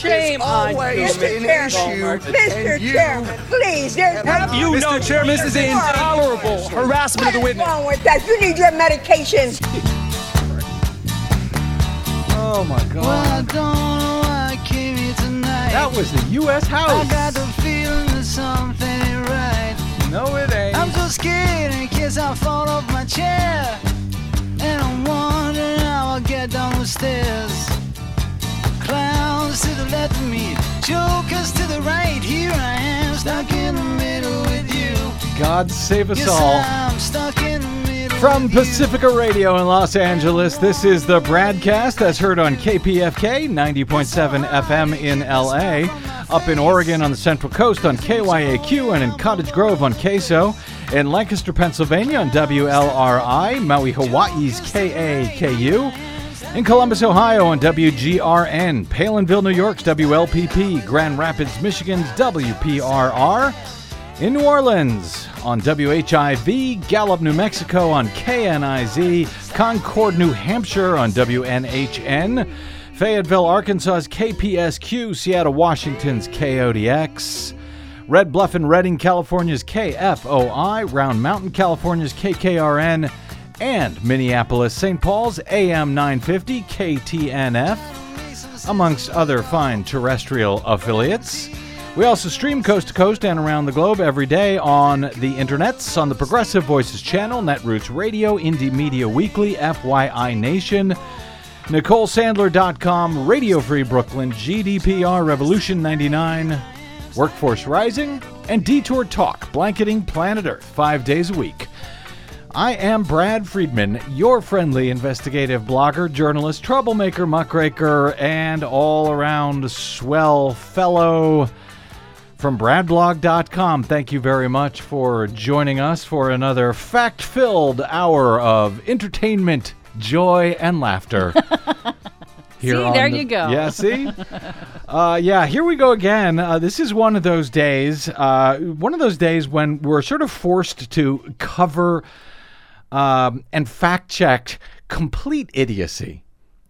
Shame is on you, an Mr. issue. Mr. you Chairman, please, there's Have you Mr. know, Chair, this is intolerable harassment of the What is wrong with that? You need your medication. Oh my Well, God. I don't know why I came here tonight. That was the U.S. House. I got the feeling that something ain't right. No, it ain't. I'm so scared in case I fall off my chair. And I'm wondering how I'll get down the stairs. Clowns to the left of me, jokers to the right. Here I am, stuck in the middle with you. God save us Yes, all. I'm stuck in the middle. From with you. Pacifica Radio in Los Angeles, this is the broadcast that's heard on KPFK 90.7 FM in LA, up in Oregon on the Central Coast on KYAQ, and in Cottage Grove on KSO, in Lancaster, Pennsylvania on WLRI, Maui, Hawaii's KAKU, in Columbus, Ohio on WGRN, Palenville, New York's WLPP, Grand Rapids, Michigan's WPRR. In New Orleans on WHIV, Gallup, New Mexico on KNIZ, Concord, New Hampshire on WNHN, Fayetteville, Arkansas's KPSQ, Seattle, Washington's KODX, Red Bluff and Redding, California's KFOI, Round Mountain, California's KKRN, and Minneapolis, St. Paul's AM 950 KTNF amongst other fine terrestrial affiliates. We also stream coast to coast and around the globe every day on the internets, on the Progressive Voices channel, Netroots Radio, Indie Media Weekly, FYI Nation, NicoleSandler.com, Radio Free Brooklyn, GDPR Revolution 99, Workforce Rising, and Detour Talk, blanketing planet Earth five days a week. I am Brad Friedman, your friendly investigative blogger, journalist, troublemaker, muckraker, and all around swell fellow from bradblog.com. Thank you very much for joining us for another fact filled hour of entertainment, joy, and laughter. Here See, there the- you go. Yeah, see? uh, yeah, here we go again. Uh, this is one of those days, uh, one of those days when we're sort of forced to cover um, and fact checked complete idiocy.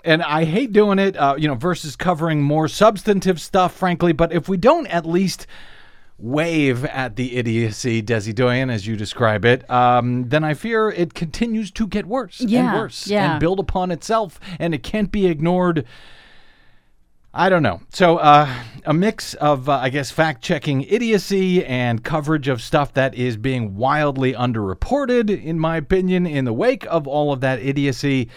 And I hate doing it, uh, you know, versus covering more substantive stuff, frankly. But if we don't at least wave at the idiocy, Desi Doyen, as you describe it, um, then I fear it continues to get worse and worse yeah. and build upon itself, and it can't be ignored. I don't know. So, uh, a mix of, uh, I guess, fact checking idiocy and coverage of stuff that is being wildly underreported, in my opinion, in the wake of all of that idiocy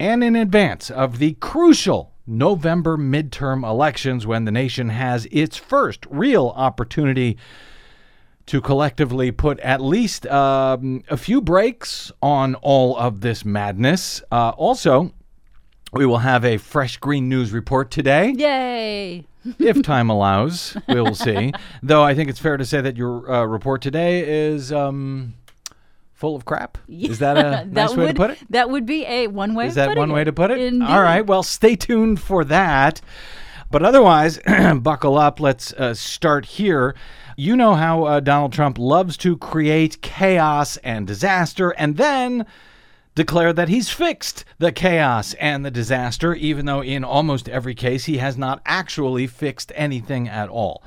and in advance of the crucial November midterm elections when the nation has its first real opportunity to collectively put at least um, a few brakes on all of this madness. Uh, also, we will have a fresh green news report today Yay! if time allows. We will see. Though I think it's fair to say that your uh, report today is um, full of crap. Is that a that nice way would to put it? that would be a one way. Is that one way to put it? Indeed. All right. Well, stay tuned for that. But otherwise, buckle up. Let's uh, start here. You know how uh, Donald Trump loves to create chaos and disaster and then declare that he's fixed the chaos and the disaster, even though in almost every case he has not actually fixed anything at all.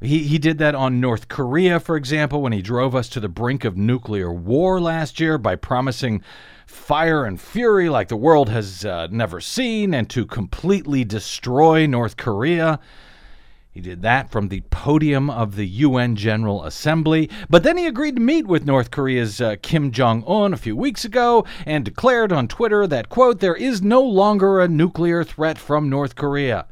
He, he did that on North Korea, for example, when he drove us to the brink of nuclear war last year by promising fire and fury like the world has uh, never seen and to completely destroy North Korea. He did that from the podium of the UN General Assembly. But then he agreed to meet with North Korea's uh, Kim Jong un a few weeks ago and declared on Twitter that, quote, there is no longer a nuclear threat from North Korea.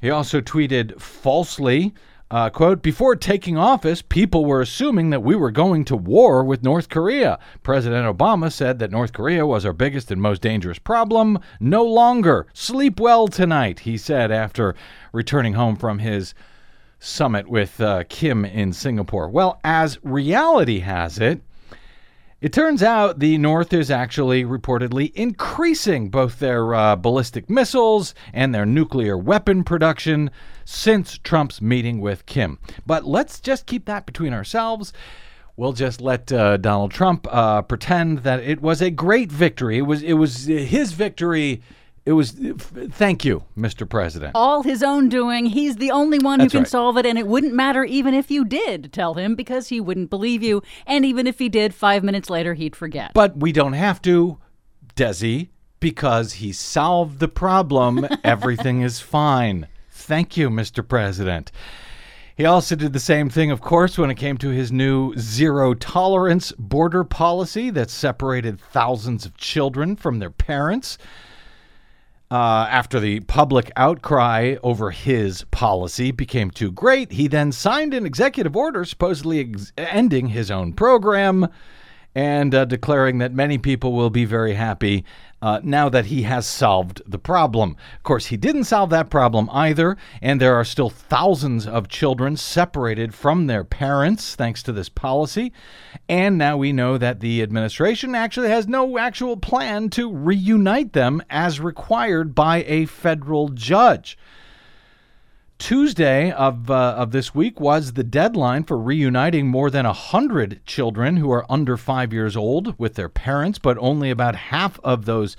He also tweeted falsely, uh, quote, before taking office, people were assuming that we were going to war with North Korea. President Obama said that North Korea was our biggest and most dangerous problem. No longer. Sleep well tonight, he said after returning home from his summit with uh, Kim in Singapore. Well, as reality has it, it turns out the North is actually reportedly increasing both their uh, ballistic missiles and their nuclear weapon production since Trump's meeting with Kim. But let's just keep that between ourselves. We'll just let uh, Donald Trump uh, pretend that it was a great victory. It was it was his victory It was, thank you, Mr. President. All his own doing. He's the only one who can right. solve it, and it wouldn't matter even if you did tell him because he wouldn't believe you. And even if he did, five minutes later, he'd forget. But we don't have to, Desi, because he solved the problem. Everything is fine. Thank you, Mr. President. He also did the same thing, of course, when it came to his new zero tolerance border policy that separated thousands of children from their parents. Uh, after the public outcry over his policy became too great, he then signed an executive order supposedly ex- ending his own program and uh, declaring that many people will be very happy uh, now that he has solved the problem. Of course, he didn't solve that problem either, and there are still thousands of children separated from their parents thanks to this policy. And now we know that the administration actually has no actual plan to reunite them as required by a federal judge. Tuesday of uh, of this week was the deadline for reuniting more than 100 children who are under 5 years old with their parents, but only about half of those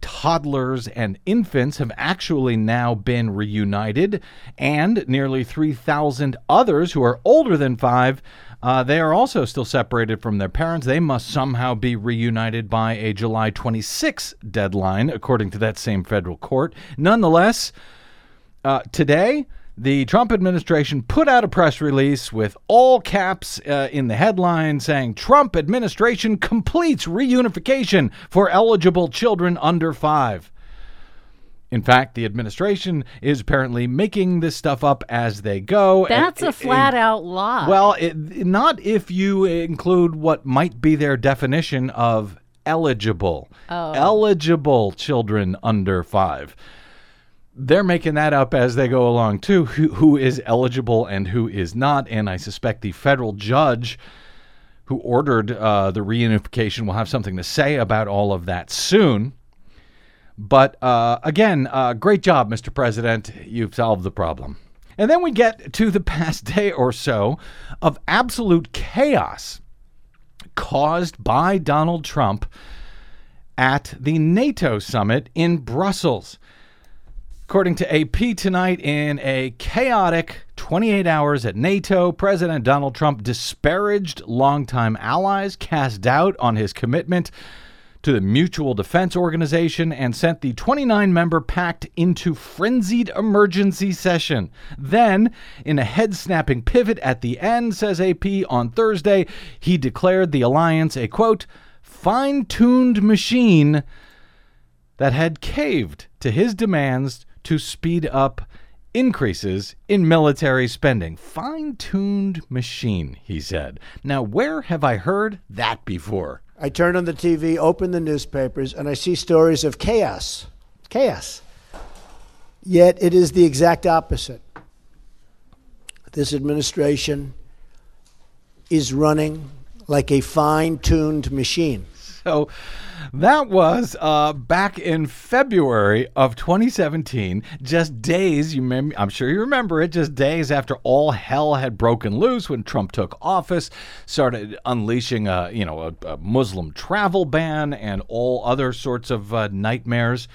toddlers and infants have actually now been reunited, and nearly 3,000 others who are older than 5 uh, they are also still separated from their parents. They must somehow be reunited by a July 26 deadline, according to that same federal court. Nonetheless, uh, today, the Trump administration put out a press release with all caps uh, in the headline saying Trump administration completes reunification for eligible children under five. In fact, the administration is apparently making this stuff up as they go. That's Uh, a flat out lie. well, it, not if you include what might be their definition of eligible. Eligible children under five. They're making that up as they go along, too, who, who is eligible and who is not. And I suspect the federal judge who ordered uh, the reunification will have something to say about all of that soon. But uh, again, uh, great job, Mr. President. You've solved the problem. And then we get to the past day or so of absolute chaos caused by Donald Trump at the NATO summit in Brussels. According to AP tonight, in a chaotic 28 hours at NATO, President Donald Trump disparaged longtime allies, cast doubt on his commitment to the Mutual Defense Organization, and sent the 29 member pact into frenzied emergency session. Then, in a head snapping pivot at the end, says AP on Thursday, he declared the alliance a quote, fine tuned machine that had caved to his demands to speed up increases in military spending. Fine tuned machine, he said. Now, where have I heard that before? I turn on the TV, open the newspapers, and I see stories of chaos. Chaos. Yet it is the exact opposite. This administration is running like a fine tuned machine. So that was uh, back in February of 2017, just days, you I'm sure you remember it, just days after all hell had broken loose when Trump took office, started unleashing a, you know, a, a Muslim travel ban and all other sorts of uh, nightmares.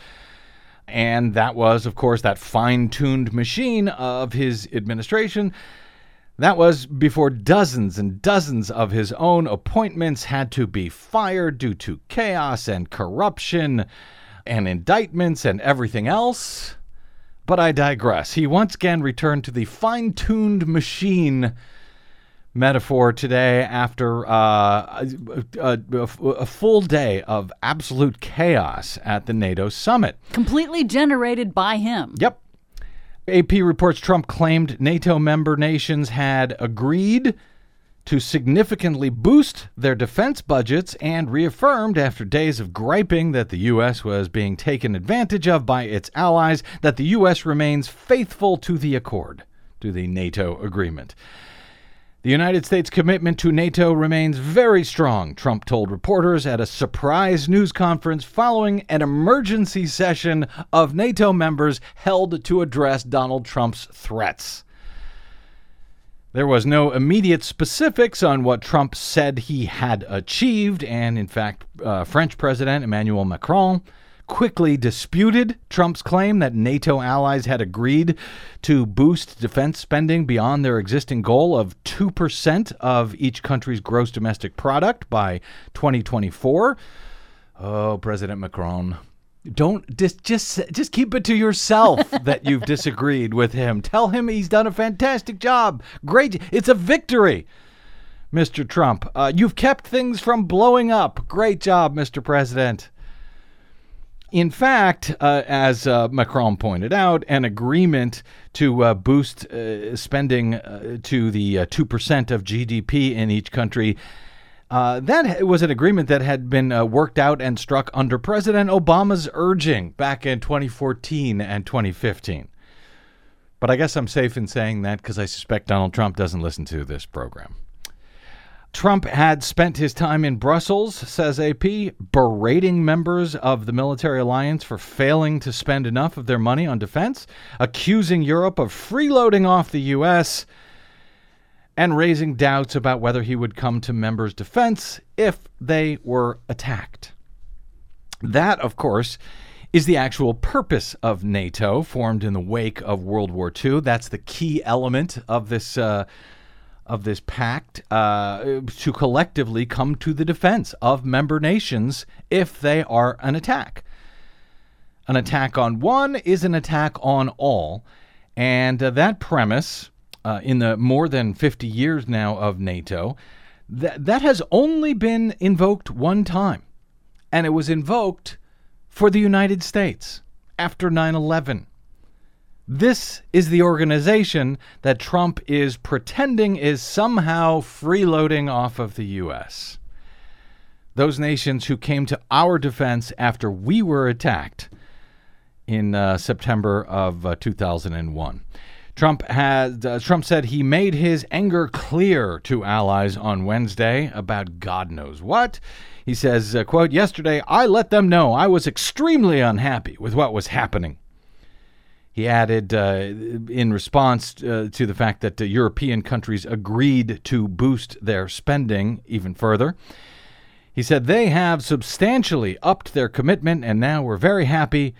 And that was, of course, that fine tuned machine of his administration. That was before dozens and dozens of his own appointments had to be fired due to chaos and corruption and indictments and everything else. But I digress. He once again returned to the fine tuned machine metaphor today after uh, a, a, a full day of absolute chaos at the NATO summit. Completely generated by him. Yep. AP reports Trump claimed NATO member nations had agreed to significantly boost their defense budgets and reaffirmed after days of griping that the U.S. was being taken advantage of by its allies that the U.S. remains faithful to the accord, to the NATO agreement. The United States' commitment to NATO remains very strong, Trump told reporters at a surprise news conference following an emergency session of NATO members held to address Donald Trump's threats. There was no immediate specifics on what Trump said he had achieved, and in fact, uh, French President Emmanuel Macron quickly disputed Trump's claim that NATO allies had agreed to boost defense spending beyond their existing goal of 2% of each country's gross domestic product by 2024. Oh, President Macron. Don't just just just keep it to yourself that you've disagreed with him. Tell him he's done a fantastic job. Great. It's a victory. Mr. Trump. Uh, you've kept things from blowing up. Great job, Mr. President. In fact, uh, as uh, Macron pointed out, an agreement to uh, boost uh, spending uh, to the 2% of GDP in each country. that was an agreement that had been worked out and struck under President Obama's urging back in 2014 and 2015. But I guess I'm safe in saying that because I suspect Donald Trump doesn't listen to this program. Trump had spent his time in Brussels, says AP, berating members of the military alliance for failing to spend enough of their money on defense, accusing Europe of freeloading off the U.S., and raising doubts about whether he would come to members' defense if they were attacked. That, of course, is the actual purpose of NATO, formed in the wake of World War II. That's the key element of this. Uh, of this pact uh, to collectively come to the defense of member nations if they are an attack. An attack on one is an attack on all. And uh, that premise, uh, in the more than 50 years now of NATO, that, that has only been invoked one time. And it was invoked for the United States after 9 11. This is the organization that Trump is pretending is somehow freeloading off of the U.S. Those nations who came to our defense after we were attacked in uh, September of uh, 2001. Trump had uh, Trump said he made his anger clear to allies on Wednesday about God knows what. He says, uh, "quote Yesterday, I let them know I was extremely unhappy with what was happening." He added, uh, in response uh, to the fact that uh, European countries agreed to boost their spending even further, he said they have substantially upped their commitment and now we're very happy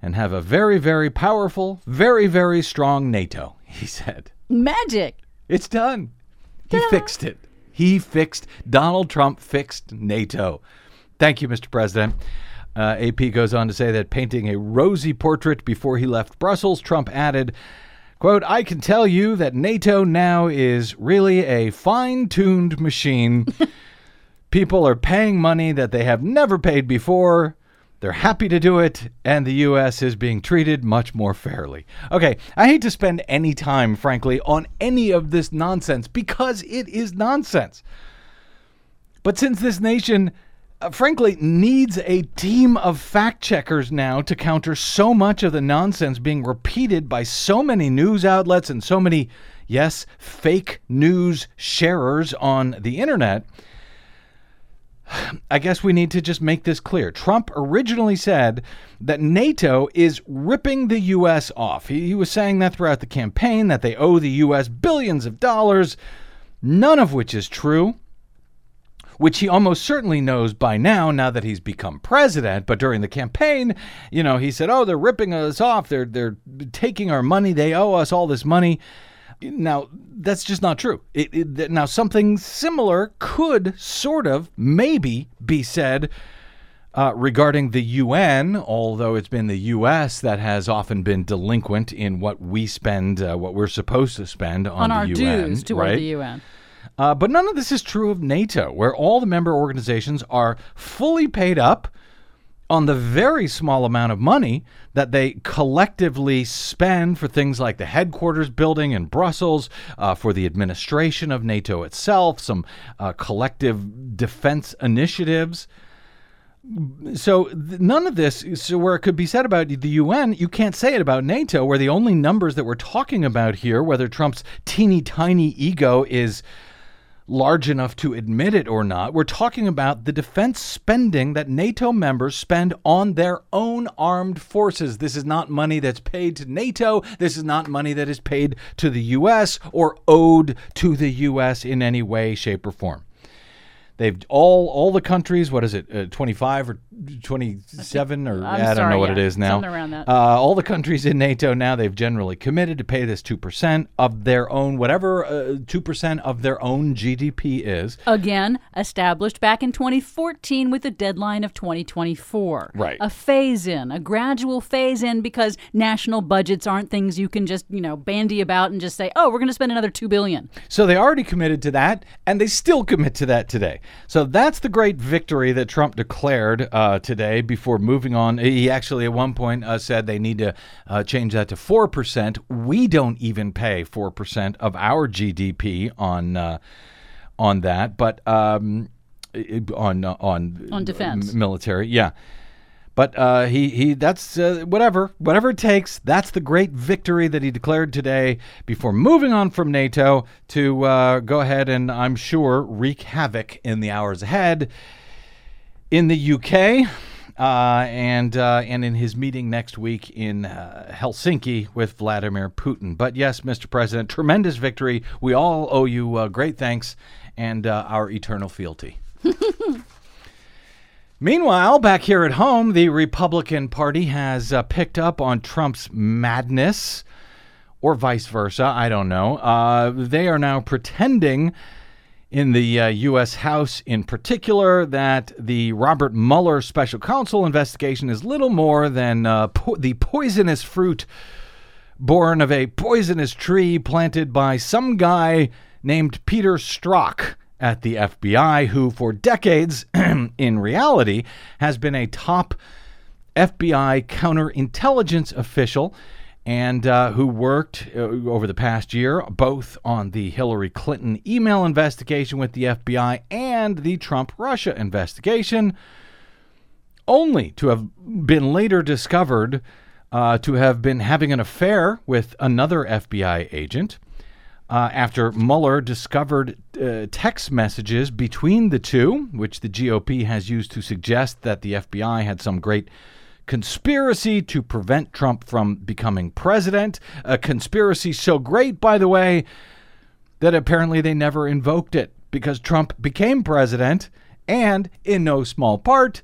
and have a very, very powerful, very, very strong NATO, he said. Magic. It's done. He Ta-da. fixed it. He fixed, Donald Trump fixed NATO. Thank you, Mr. President. Uh, AP goes on to say that painting a rosy portrait before he left Brussels, Trump added, quote, I can tell you that NATO now is really a fine tuned machine. People are paying money that they have never paid before. They're happy to do it, and the U.S. is being treated much more fairly. Okay, I hate to spend any time, frankly, on any of this nonsense because it is nonsense. But since this nation uh, frankly, needs a team of fact checkers now to counter so much of the nonsense being repeated by so many news outlets and so many, yes, fake news sharers on the internet. I guess we need to just make this clear. Trump originally said that NATO is ripping the U.S. off. He, he was saying that throughout the campaign, that they owe the U.S. billions of dollars, none of which is true which he almost certainly knows by now, now that he's become president. But during the campaign, you know, he said, "Oh, they're ripping us off. They're they're taking our money. They owe us all this money." Now, that's just not true. It, it, now, something similar could sort of maybe be said uh, regarding the UN, although it's been the U.S. that has often been delinquent in what we spend, uh, what we're supposed to spend on, the UN. on our UN, dues toward right? the UN. Uh, but none of this is true of NATO, where all the member organizations are fully paid up on the very small amount of money that they collectively spend for things like the headquarters building in Brussels, uh, for the administration of NATO itself, some uh, collective defense initiatives. So none of this, so where it could be said about the UN, you can't say it about NATO, where the only numbers that we're talking about here, whether Trump's teeny tiny ego is large enough to admit it or not, we're talking about the defense spending that NATO members spend on their own armed forces. This is not money that's paid to NATO. This is not money that is paid to the U.S. or owed to the U.S. in any way, shape, or form. They've all all the countries. What is it? Uh, Twenty five or twenty seven or I'm I don't sorry, know what yeah, it is now. something around that. Uh, all the countries in NATO now they've generally committed to pay this two percent of their own whatever uh, two percent of their own GDP is. Again, established back in 2014 with a deadline of 2024. Right. A phase in, a gradual phase in because national budgets aren't things you can just, you know, bandy about and just say, "Oh, we're going to spend another two billion. So they already committed to that, and they still commit to that today. So that's the great victory that Trump declared uh, today before moving on. He actually, at one point, uh, said they need to uh, change that to 4%. We don't even pay 4% of our GDP on. Uh, on that, but um, on on On defense. military, yeah. But uh, he he that's uh, whatever whatever it takes. That's the great victory that he declared today before moving on from NATO to uh, go ahead and I'm sure wreak havoc in the hours ahead in the UK. Uh, and uh, and in his meeting next week in uh, Helsinki with Vladimir Putin. But yes, Mr. President, tremendous victory. We all owe you great thanks and our eternal fealty. Meanwhile, back here at home, the Republican Party has uh, picked up on Trump's madness, or vice versa. I don't know. Uh, they are now pretending, in the uh, U.S. House in particular, that the Robert Mueller special counsel investigation is little more than uh, po- the poisonous fruit born of a poisonous tree planted by some guy named Peter Strzok at the FBI, who for decades, in reality, has been a top FBI counterintelligence official and uh, who worked uh, over the past year both on the Hillary Clinton email investigation with the FBI and the Trump Russia investigation only to have been later discovered uh, to have been having an affair with another FBI agent. Uh, after Mueller discovered uh, text messages between the two, which the GOP has used to suggest that the FBI had some great conspiracy to prevent Trump from becoming president. A conspiracy so great, by the way, that apparently they never invoked it because Trump became president, and in no small part,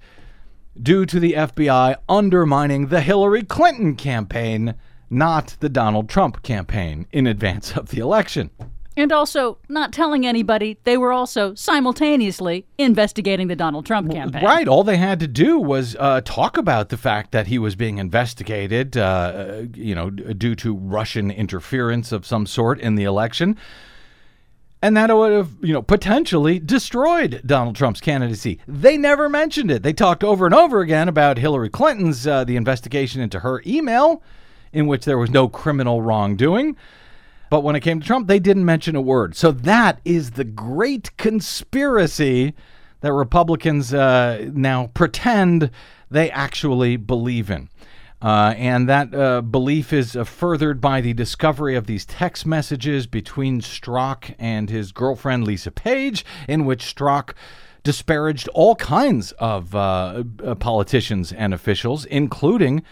due to the FBI undermining the Hillary Clinton campaign, not the Donald Trump campaign in advance of the election. And also, not telling anybody they were also simultaneously investigating the Donald Trump campaign. Right. All they had to do was uh, talk about the fact that he was being investigated, uh, you know, due to Russian interference of some sort in the election. And that would have, you know, potentially destroyed Donald Trump's candidacy. They never mentioned it. They talked over and over again about Hillary Clinton's uh, the investigation into her email, in which there was no criminal wrongdoing. But when it came to Trump, they didn't mention a word. So that is the great conspiracy that Republicans uh, now pretend they actually believe in. Uh, and that uh, belief is uh, furthered by the discovery of these text messages between Strzok and his girlfriend Lisa Page, in which Strzok disparaged all kinds of uh, uh, politicians and officials, including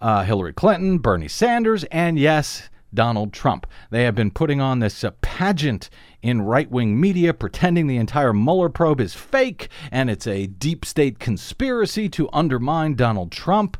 uh, Hillary Clinton, Bernie Sanders, and yes, Donald Trump. They have been putting on this uh, pageant in right wing media, pretending the entire Mueller probe is fake and it's a deep state conspiracy to undermine Donald Trump.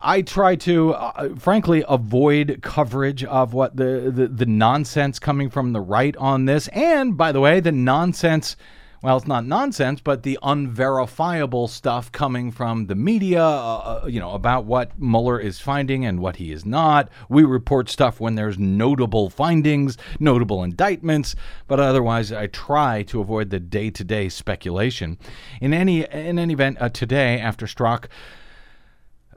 I try to, uh, frankly, avoid coverage of what the, the, the nonsense coming from the right on this. And by the way, the nonsense, well, it's not nonsense, but the unverifiable stuff coming from the media, uh, uh, you know, about what Mueller is finding and what he is not. We report stuff when there's notable findings, notable indictments, but otherwise, I try to avoid the day to day speculation. In any, in any event, uh, today, after Strzok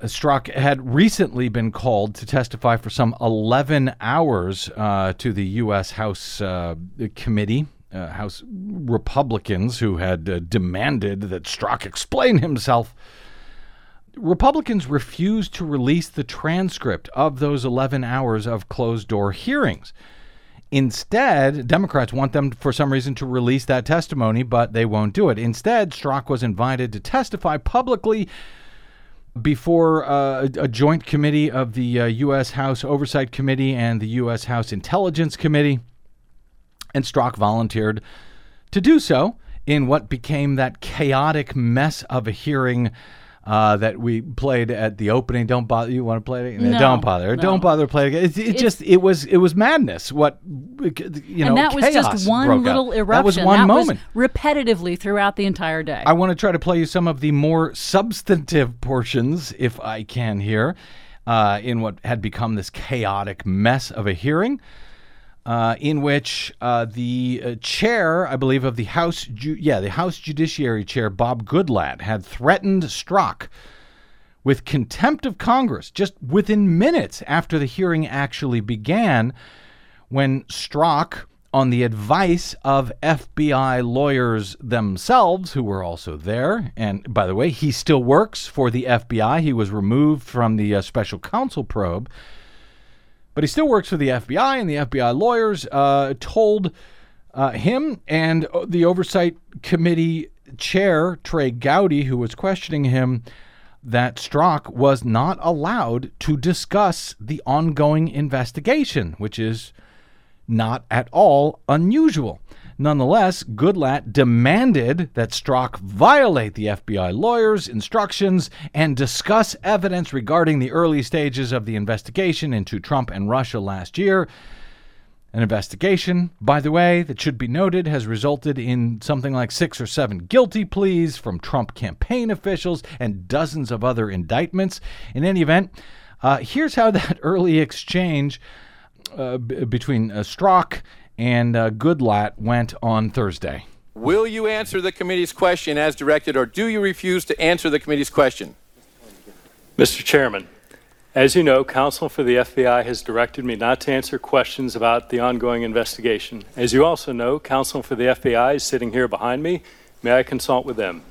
Strzok had recently been called to testify for some 11 hours uh, to the U.S. House uh, Committee, uh, House Republicans, who had uh, demanded that Strzok explain himself. Republicans refused to release the transcript of those 11 hours of closed door hearings. Instead, Democrats want them, for some reason, to release that testimony, but they won't do it. Instead, Strzok was invited to testify publicly before uh, a joint committee of the uh, U.S. House Oversight Committee and the U.S. House Intelligence Committee. And Strzok volunteered to do so in what became that chaotic mess of a hearing uh, that we played at the opening. Don't bother. You want to play it? No, don't bother. no. Don't bother playing it. It, it just it was it was madness. What you know? and that was just one broke out. little eruption. That was one moment. repetitively throughout the entire day. I want to try to play you some of the more substantive portions, if I can here, uh, in what had become this chaotic mess of a hearing, uh, in which uh, the uh, chair, I believe, of the House, Ju- yeah, the House Judiciary Chair, Bob Goodlatte, had threatened Strzok with contempt of Congress just within minutes after the hearing actually began when Strzok, on the advice of FBI lawyers themselves, who were also there, and by the way, he still works for the FBI. He was removed from the uh, special counsel probe, but he still works for the FBI, and the FBI lawyers uh, told uh, him and uh, the Oversight Committee chair, Trey Gowdy, who was questioning him, that Strzok was not allowed to discuss the ongoing investigation, which is not at all unusual. Nonetheless, Goodlatte demanded that Strzok violate the FBI lawyers' instructions and discuss evidence regarding the early stages of the investigation into Trump and Russia last year. An investigation, by the way, that should be noted, has resulted in something like six or seven guilty pleas from Trump campaign officials and dozens of other indictments. In any event, uh, here's how that early exchange uh, b- between uh, Strzok and uh, Goodlatte went on Thursday. Will you answer the committee's question as directed, or do you refuse to answer the committee's question? Mr. Chairman, as you know, counsel for the FBI has directed me not to answer questions about the ongoing investigation. As you also know, counsel for the FBI is sitting here behind me. May I consult with them?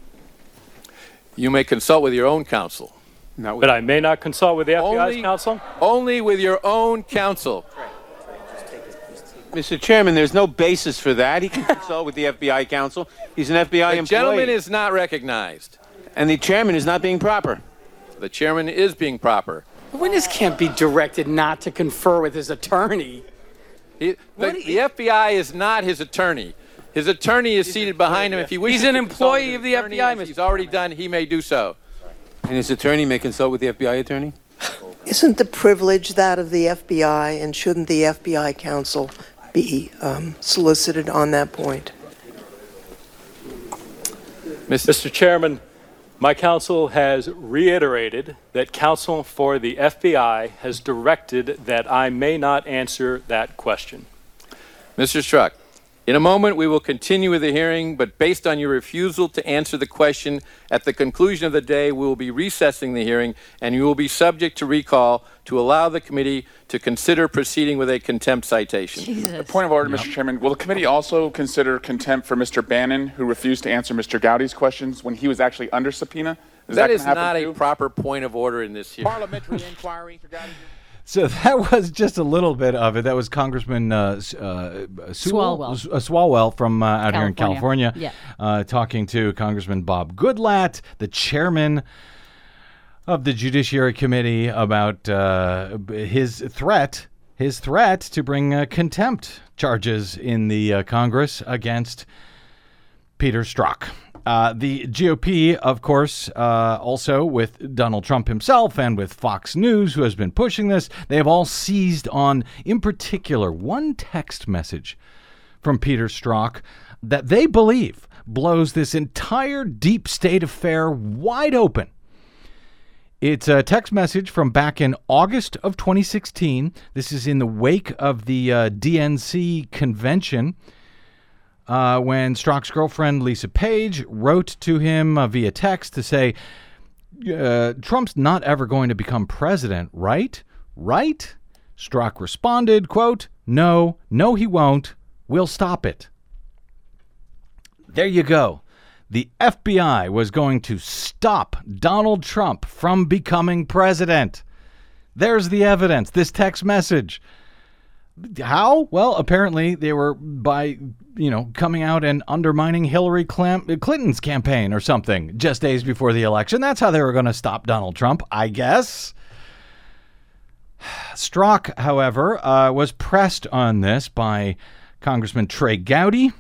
You may consult with your own counsel. But I may not consult with the FBI's Only- counsel? Only with your own counsel. Mr. Chairman, there's no basis for that. He can consult with the FBI counsel. He's an FBI The employee. gentleman is not recognized. and the chairman is not being proper. The chairman is being proper. The witness can't be directed not to confer with his attorney. He, the, What the FBI is not his attorney. His attorney is seated behind him. If he wishes He's an to consult with employee of the FBI, Mr. He's already done. He may do so. And his attorney may consult with the FBI attorney? Isn't the privilege that of the FBI, and shouldn't the FBI counsel be um, solicited on that point? Mr. Mr. Chairman, my counsel has reiterated that counsel for the FBI has directed that I may not answer that question. Mr. Strzok, in a moment we will continue with the hearing, but based on your refusal to answer the question at the conclusion of the day, we will be recessing the hearing and you will be subject to recall to allow the committee to consider proceeding with a contempt citation. Jesus. Point of order, Mr. Chairman. Will the committee also consider contempt for Mr. Bannon, who refused to answer Mr. Gowdy's questions when he was actually under subpoena? Is that gonna is not a proper point of order in this hearing. Parliamentary inquiry. So that was just a little bit of it. That was Congressman uh, uh, Sewell- Swalwell. Uh, Swalwell from uh, out here in California. California, Yeah. uh, talking to Congressman Bob Goodlatte, the chairman of the Judiciary Committee, about uh, his threat, his threat to bring uh, contempt charges in the uh, Congress against Peter Strzok. Uh, the GOP, of course, uh, also with Donald Trump himself and with Fox News, who has been pushing this, they have all seized on, in particular, one text message from Peter Strzok that they believe blows this entire deep state affair wide open. It's a text message from back in August of 2016. This is in the wake of the uh, DNC convention uh, when Strzok's girlfriend Lisa Page wrote to him uh, via text to say, uh, Trump's not ever going to become president, right? Right? Strzok responded, quote, No, no, he won't. We'll stop it. There you go. The FBI was going to stop Donald Trump from becoming president. There's the evidence. This text message. How? Well, apparently they were by, you know, coming out and undermining Hillary Clinton's campaign or something just days before the election. That's how they were going to stop Donald Trump, I guess. Strzok, however, uh, was pressed on this by Congressman Trey Gowdy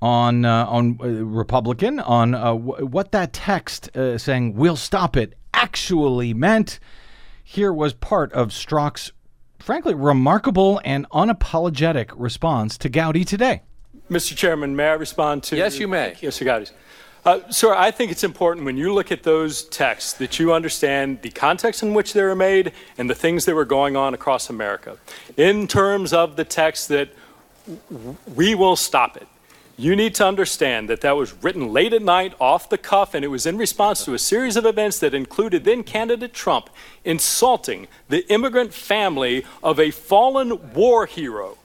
on uh, on uh, Republican on uh, w- what that text uh, saying "We'll stop it" actually meant. Here was part of Strzok's, frankly, remarkable and unapologetic response to Gowdy today. Mr. Chairman, may I respond to? Yes, you may. Yes, Sir Gowdy's. Uh, sir, I think it's important when you look at those texts that you understand the context in which they were made and the things that were going on across America. In terms of the text that w- we will stop it, you need to understand that that was written late at night, off the cuff, and it was in response to a series of events that included then candidate Trump insulting the immigrant family of a fallen war hero.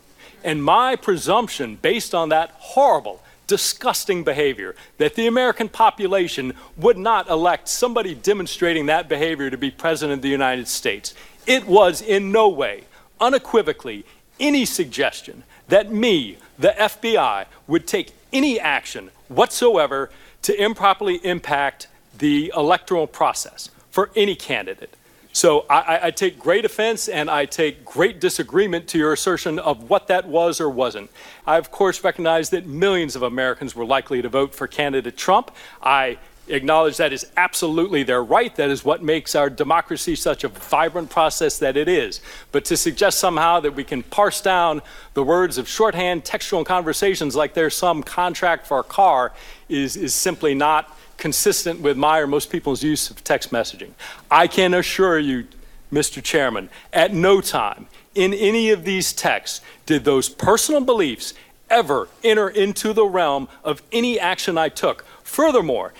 And my presumption, based on that horrible, disgusting behavior, that the American population would not elect somebody demonstrating that behavior to be President of the United States. It was in no way, unequivocally, any suggestion that me, the FBI, would take any action whatsoever to improperly impact the electoral process for any candidate. So I, I- take great offense and I take great disagreement to your assertion of what that was or wasn't. I, of course, recognize that millions of Americans were likely to vote for candidate Trump. I acknowledge that is absolutely their right. That is what makes our democracy such a vibrant process that it is. But to suggest somehow that we can parse down the words of shorthand textual conversations like there's some contract for a car is, is simply not consistent with my or most people's use of text messaging. I can assure you, Mr. Chairman, at no time in any of these texts did those personal beliefs ever enter into the realm of any action I took. Furthermore,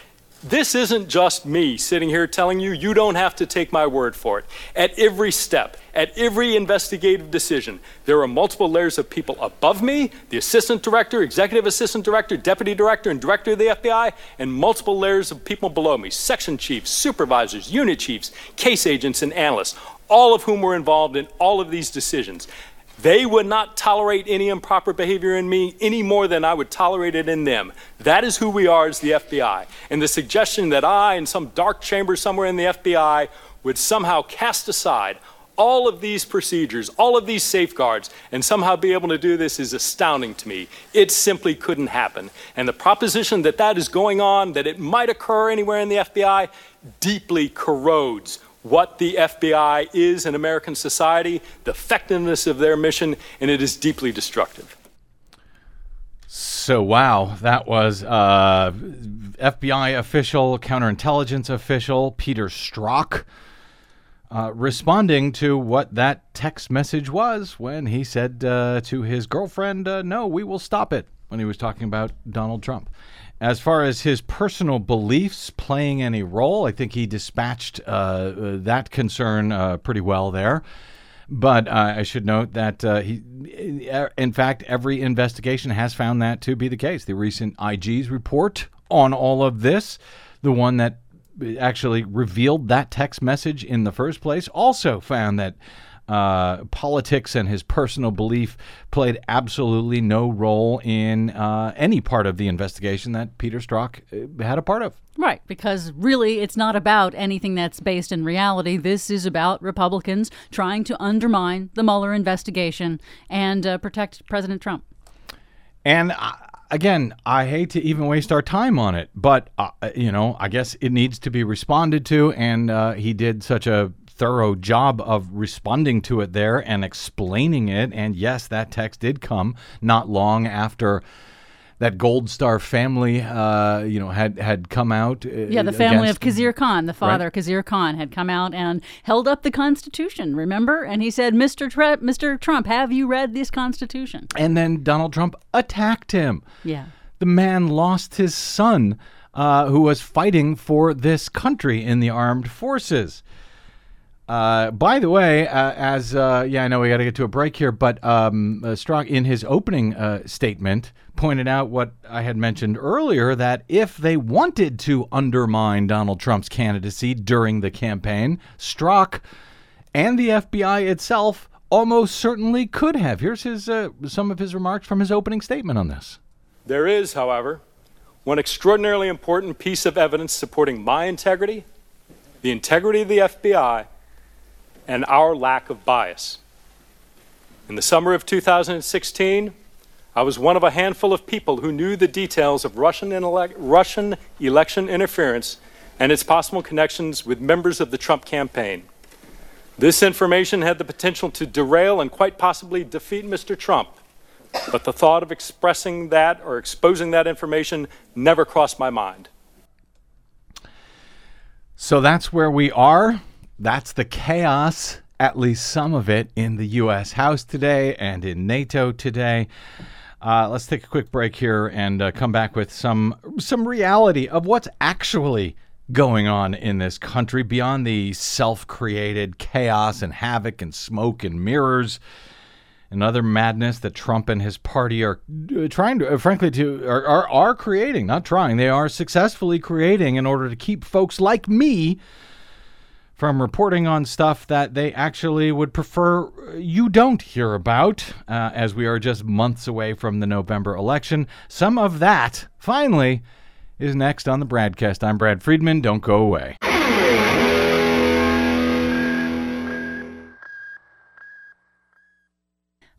this isn't just me sitting here telling you you don't have to take my word for it. At every step, at every investigative decision, there are multiple layers of people above me the assistant director, executive assistant director, deputy director, and director of the FBI, and multiple layers of people below me section chiefs, supervisors, unit chiefs, case agents, and analysts, all of whom were involved in all of these decisions. They would not tolerate any improper behavior in me any more than I would tolerate it in them. That is who we are as the FBI. And the suggestion that I, in some dark chamber somewhere in the FBI, would somehow cast aside all of these procedures, all of these safeguards, and somehow be able to do this is astounding to me. It simply couldn't happen. And the proposition that that is going on, that it might occur anywhere in the FBI, deeply corrodes what the FBI is in American society, the effectiveness of their mission, and it is deeply destructive. So wow, that was uh, FBI official, counterintelligence official Peter Strzok uh, responding to what that text message was when he said uh, to his girlfriend, uh, "No, we will stop it." When he was talking about Donald Trump. As far as his personal beliefs playing any role, I think he dispatched uh, uh, that concern uh, pretty well there. But uh, I should note that uh, he, in fact, every investigation has found that to be the case. The recent IG's report on all of this, the one that actually revealed that text message in the first place, also found that uh, politics and his personal belief played absolutely no role in uh, any part of the investigation that Peter Strzok uh, had a part of. Right, because really it's not about anything that's based in reality. This is about Republicans trying to undermine the Mueller investigation and uh, protect President Trump. And uh, again, I hate to even waste our time on it, but uh, you know, I guess it needs to be responded to, and uh, he did such a thorough job of responding to it there and explaining it. And yes, that text did come not long after that Gold Star family, uh, you know, had had come out. Uh, Yeah, the family of Khizr Khan, the father Right. Khizr Khan, had come out and held up the Constitution. Remember, and he said, "Mr. Tre- Mr. Trump, have you read this Constitution?" And then Donald Trump attacked him. Yeah. The man lost his son, uh, who was fighting for this country in the armed forces. Uh, by the way, uh, as uh, yeah, I know we got to get to a break here, but um, uh, Strzok, in his opening uh, statement, pointed out what I had mentioned earlier that if they wanted to undermine Donald Trump's candidacy during the campaign, Strzok and the FBI itself almost certainly could have. Here's his uh, some of his remarks from his opening statement on this. There is, however, one extraordinarily important piece of evidence supporting my integrity, the integrity of the FBI, and our lack of bias. In the summer of 2016, I was one of a handful of people who knew the details of Russian, Russian election interference and its possible connections with members of the Trump campaign. This information had the potential to derail and quite possibly defeat Mr. Trump, but the thought of expressing that or exposing that information never crossed my mind. So that's where we are. That's the chaos, at least some of it, in the U.S. House today and in NATO today. Uh, let's take a quick break here and uh, come back with some some reality of what's actually going on in this country beyond the self-created chaos and havoc and smoke and mirrors and other madness that Trump and his party are uh, trying to, uh, frankly, to are, are are creating. Not trying, they are successfully creating in order to keep folks like me from reporting on stuff that they actually would prefer you don't hear about, uh, as we are just months away from the November election. Some of that, finally, is next on the broadcast. I'm Brad Friedman. Don't go away.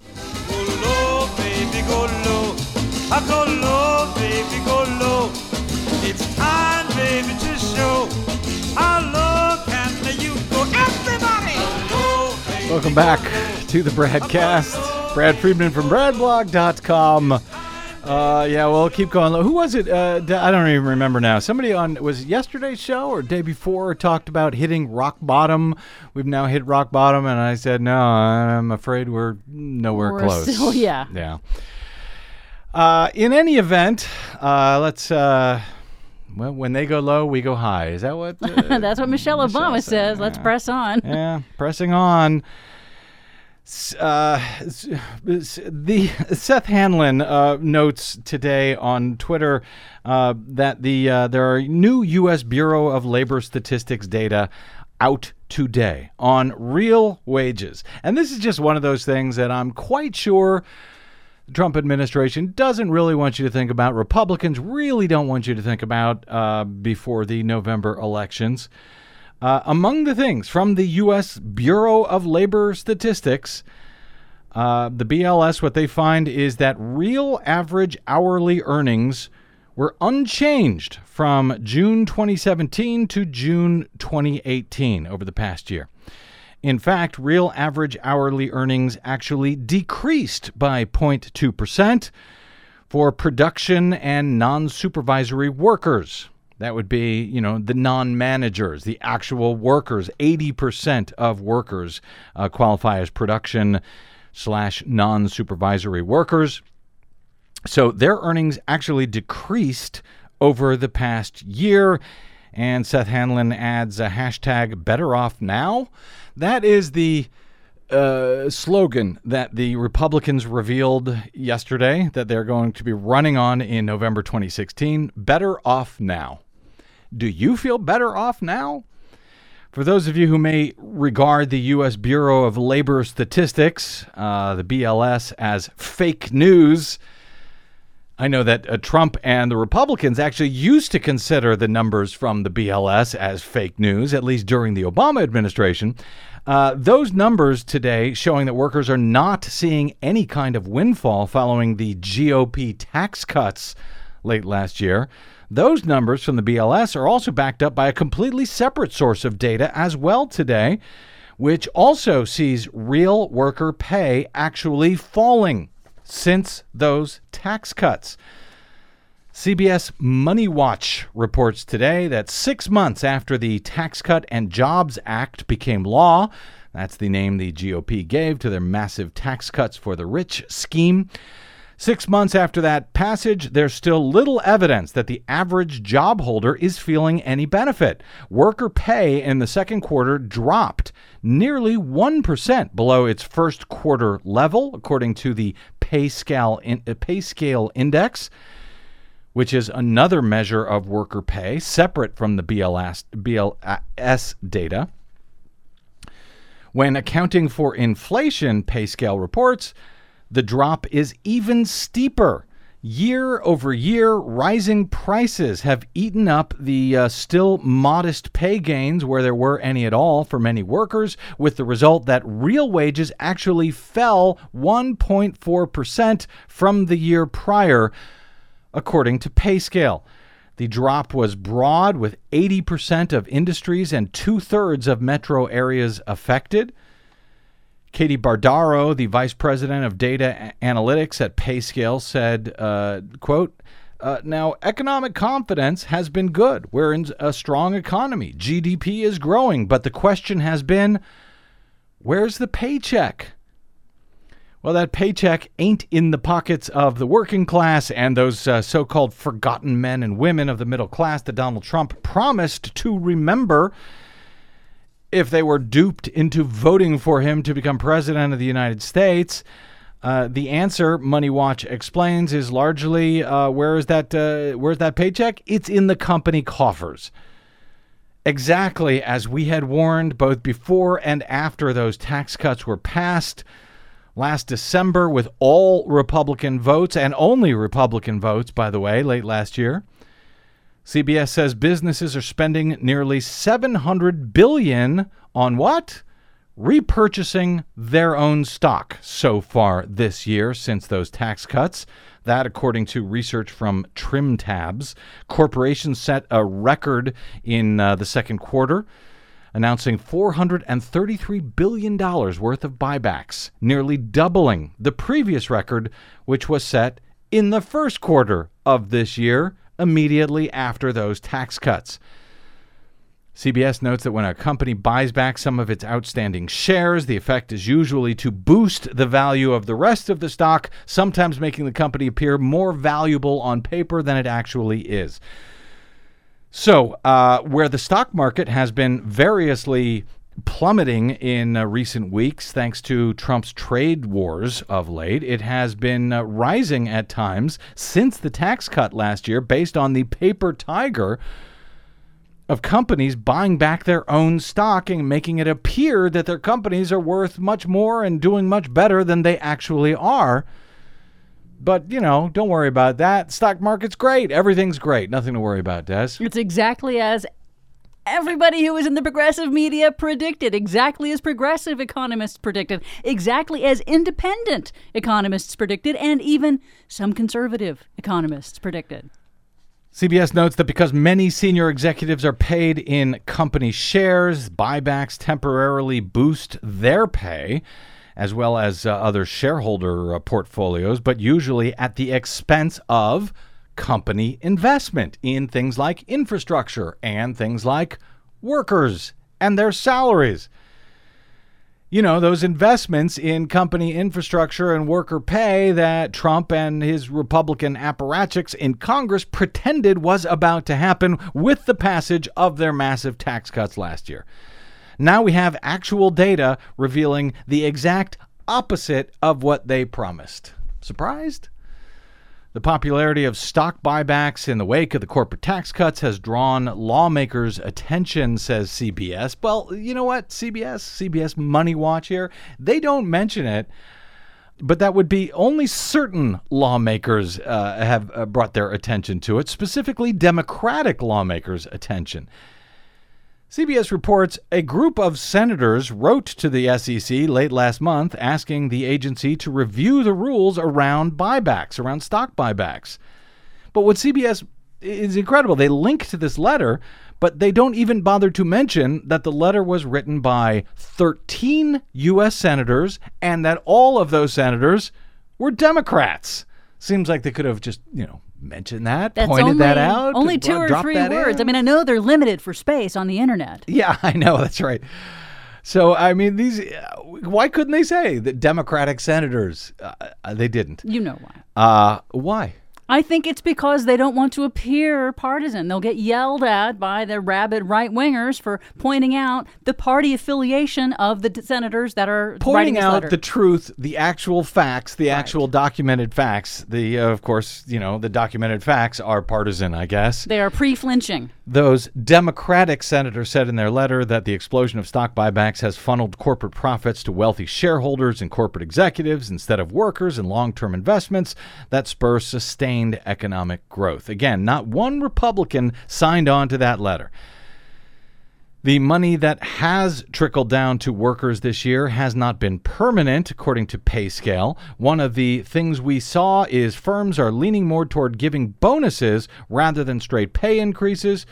Low, baby, go low. I go low, baby, go low. It's time, baby, to show how low can you go. Everybody! Low, baby, Welcome back to the Bradcast. Brad Friedman from BradBlog.com. Uh, yeah, well, keep going. Who was it? Uh, I don't even remember now. Somebody on was it yesterday's show or day before talked about hitting rock bottom. We've now hit rock bottom, and I said no. I'm afraid we're nowhere We're close. still- yeah. yeah. Uh, in any event, uh, let's. Uh, well, when they go low, we go high. Is that what? uh, That's what Michelle Obama says. Let's press on. yeah, pressing on. Uh, the Seth Hanlon uh, notes today on Twitter uh, that the uh, there are new U.S. Bureau of Labor Statistics data out today on real wages, and this is just one of those things that I'm quite sure the Trump administration doesn't really want you to think about. Republicans really don't want you to think about uh, before the November elections. Uh, among the things from the U.S. Bureau of Labor Statistics, uh, the BLS, what they find is that real average hourly earnings were unchanged from June 2017 to June 2018 over the past year. In fact, real average hourly earnings actually decreased by 0.2% for production and non supervisory workers. That would be, you know, the non managers, the actual workers. 80% of workers uh, qualify as production slash non supervisory workers. So their earnings actually decreased over the past year. And Seth Hanlon adds a hashtag better off now. That is the uh, slogan that the Republicans revealed yesterday that they're going to be running on in November 2016. Better off now. Do you feel better off now? For those of you who may regard the U.S. Bureau of Labor Statistics, uh, the BLS, as fake news, I know that uh, Trump and the Republicans actually used to consider the numbers from the BLS as fake news, at least during the Obama administration. Uh, those numbers today showing that workers are not seeing any kind of windfall following the GOP tax cuts late last year. Those numbers from the BLS are also backed up by a completely separate source of data as well today, which also sees real worker pay actually falling since those tax cuts. CBS Money Watch reports today that six months after the Tax Cut and Jobs Act became law, that's the name the GOP gave to their massive tax cuts for the rich scheme. Six months after that passage, there's still little evidence that the average job holder is feeling any benefit. Worker pay in the second quarter dropped nearly 1% below its first quarter level, according to the Pay Scale, uh, pay scale Index, which is another measure of worker pay separate from the BLS, BLS data. When accounting for inflation, pay scale reports, the drop is even steeper. Year over year, rising prices have eaten up the uh, still modest pay gains, where there were any at all, for many workers, with the result that real wages actually fell 1.4% from the year prior, according to PayScale. The drop was broad, with 80% of industries and two thirds of metro areas affected. Katie Bardaro, the vice president of data analytics at PayScale, said, uh, "quote." Uh, now, economic confidence has been good. We're in a strong economy. GDP is growing, but the question has been, where's the paycheck? Well, that paycheck ain't in the pockets of the working class and those uh, so called forgotten men and women of the middle class that Donald Trump promised to remember if they were duped into voting for him to become president of the United States. Uh, the answer, Money Watch explains, is largely uh, where is that uh, where's that paycheck? It's in the company coffers. Exactly as we had warned both before and after those tax cuts were passed last December with all Republican votes and only Republican votes, by the way, late last year. CBS says businesses are spending nearly 700 billion on what? Repurchasing their own stock so far this year since those tax cuts. That, according to research from TrimTabs, corporations set a record in uh, the second quarter, announcing $433 billion worth of buybacks, nearly doubling the previous record, which was set in the first quarter of this year immediately after those tax cuts. CBS notes that when a company buys back some of its outstanding shares, the effect is usually to boost the value of the rest of the stock, sometimes making the company appear more valuable on paper than it actually is. So, uh, where the stock market has been variously plummeting in uh, recent weeks thanks to Trump's trade wars of late. It has been uh, rising at times since the tax cut last year based on the paper tiger of companies buying back their own stock and making it appear that their companies are worth much more and doing much better than they actually are. But, you know, don't worry about that. Stock market's great. Everything's great. Nothing to worry about, Des. It's exactly as everybody who was in the progressive media predicted, exactly as progressive economists predicted, exactly as independent economists predicted, and even some conservative economists predicted. CBS notes that because many senior executives are paid in company shares, buybacks temporarily boost their pay, as well as uh, other shareholder uh, portfolios, but usually at the expense of company investment in things like infrastructure and things like workers and their salaries. You know, those investments in company infrastructure and worker pay that Trump and his Republican apparatchiks in Congress pretended was about to happen with the passage of their massive tax cuts last year. Now we have actual data revealing the exact opposite of what they promised. Surprised? The popularity of stock buybacks in the wake of the corporate tax cuts has drawn lawmakers' attention, says CBS. Well, you know what? CBS, CBS Money Watch here, they don't mention it, but that would be only certain lawmakers uh, have uh, brought their attention to it, specifically Democratic lawmakers' attention. CBS reports a group of senators wrote to the SEC late last month asking the agency to review the rules around buybacks, around stock buybacks. But what CBS is incredible, they link to this letter, but they don't even bother to mention that the letter was written by 13 U.S. senators and that all of those senators were Democrats. Seems like they could have just, you know, mentioned that, That's pointed only, that out. Only two or three words. in. I mean, I know they're limited for space on the internet. Yeah, I know. That's right. So I mean, these. Uh, why couldn't they say that Democratic senators? Uh, uh, they didn't. You know why. Uh, why? I think it's because they don't want to appear partisan. They'll get yelled at by the rabid right wingers for pointing out the party affiliation of the senators that are Pointing out the truth, the actual facts, the actual documented facts. The uh, of course, you know, the documented facts are partisan, I guess. they are pre-flinching. Those Democratic senators said in their letter that the explosion of stock buybacks has funneled corporate profits to wealthy shareholders and corporate executives instead of workers and long term investments that spur sustained economic growth. Again, not one Republican signed on to that letter. The money that has trickled down to workers this year has not been permanent, according to PayScale. One of the things we saw is firms are leaning more toward giving bonuses rather than straight pay increases.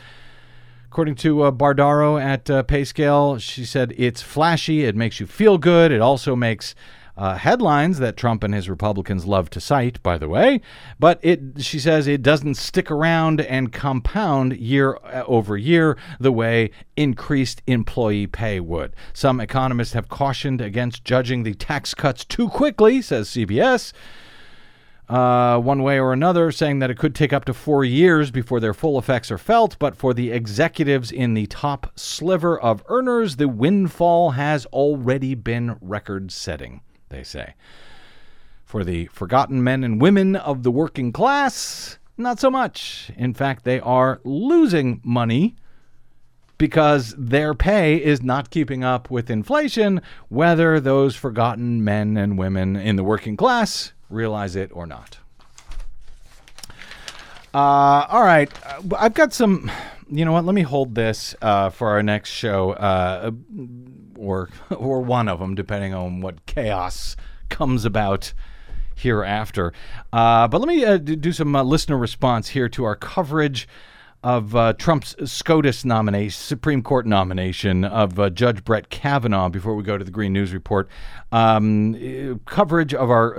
According to uh, Bardaro at uh, PayScale, she said it's flashy, it makes you feel good, it also makes uh, headlines that Trump and his Republicans love to cite, by the way. But it, she says, it doesn't stick around and compound year uh, over year the way increased employee pay would. Some economists have cautioned against judging the tax cuts too quickly, says CBS uh, one way or another, saying that it could take up to four years before their full effects are felt. But for the executives in the top sliver of earners, the windfall has already been record setting, they say. For the forgotten men and women of the working class, not so much. In fact, they are losing money because their pay is not keeping up with inflation, whether those forgotten men and women in the working class realize it or not. Uh, all right, Uh, I've got some. You know what? Let me hold this uh, for our next show, uh, or or one of them, depending on what chaos comes about hereafter. Uh, but let me uh, do some uh, listener response here to our coverage of uh, Trump's SCOTUS nomination, Supreme Court nomination of uh, Judge Brett Kavanaugh before we go to the Green News Report. Um, uh, coverage of our,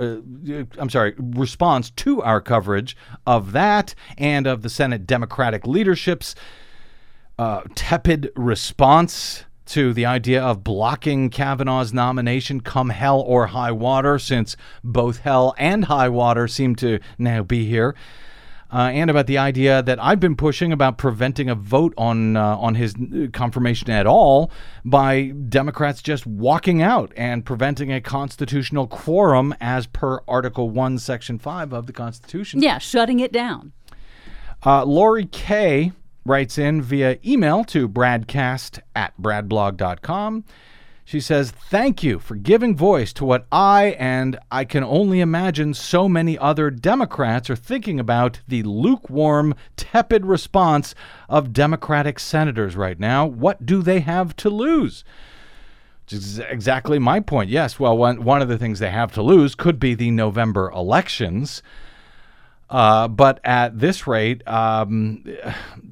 I'm sorry, response to our coverage of that and of the Senate Democratic leadership's tepid response to the idea of blocking Kavanaugh's nomination come hell or high water, since both hell and high water seem to now be here. Uh, and about the idea that I've been pushing about preventing a vote on uh, on his uh, confirmation at all by Democrats just walking out and preventing a constitutional quorum as per Article One, Section Five of the Constitution. Yeah, shutting it down. Uh, Lori Kay writes in via email to bradcast at bradblog.com. She says, Thank you for giving voice to what I and I can only imagine so many other Democrats are thinking about the lukewarm, tepid response of Democratic senators right now. What do they have to lose? Which is exactly my point. Yes, well, one, one of the things they have to lose could be the November elections. Uh, but at this rate, um,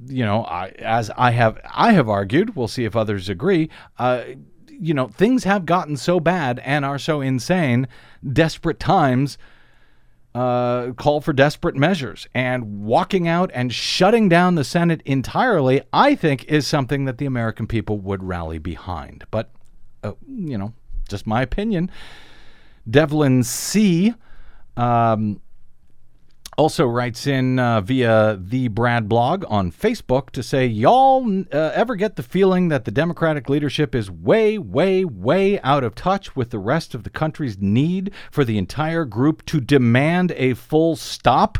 you know, I, as I have I have argued, we'll see if others agree. Uh, you know, things have gotten so bad and are so insane. Desperate times uh, call for desperate measures, and walking out and shutting down the Senate entirely, I think, is something that the American people would rally behind. But uh, you know, just my opinion. Devlin C. Um, also writes in uh, via the Brad blog on Facebook to say, Y'all uh, ever get the feeling that the Democratic leadership is way, way, way out of touch with the rest of the country's need for the entire group to demand a full stop?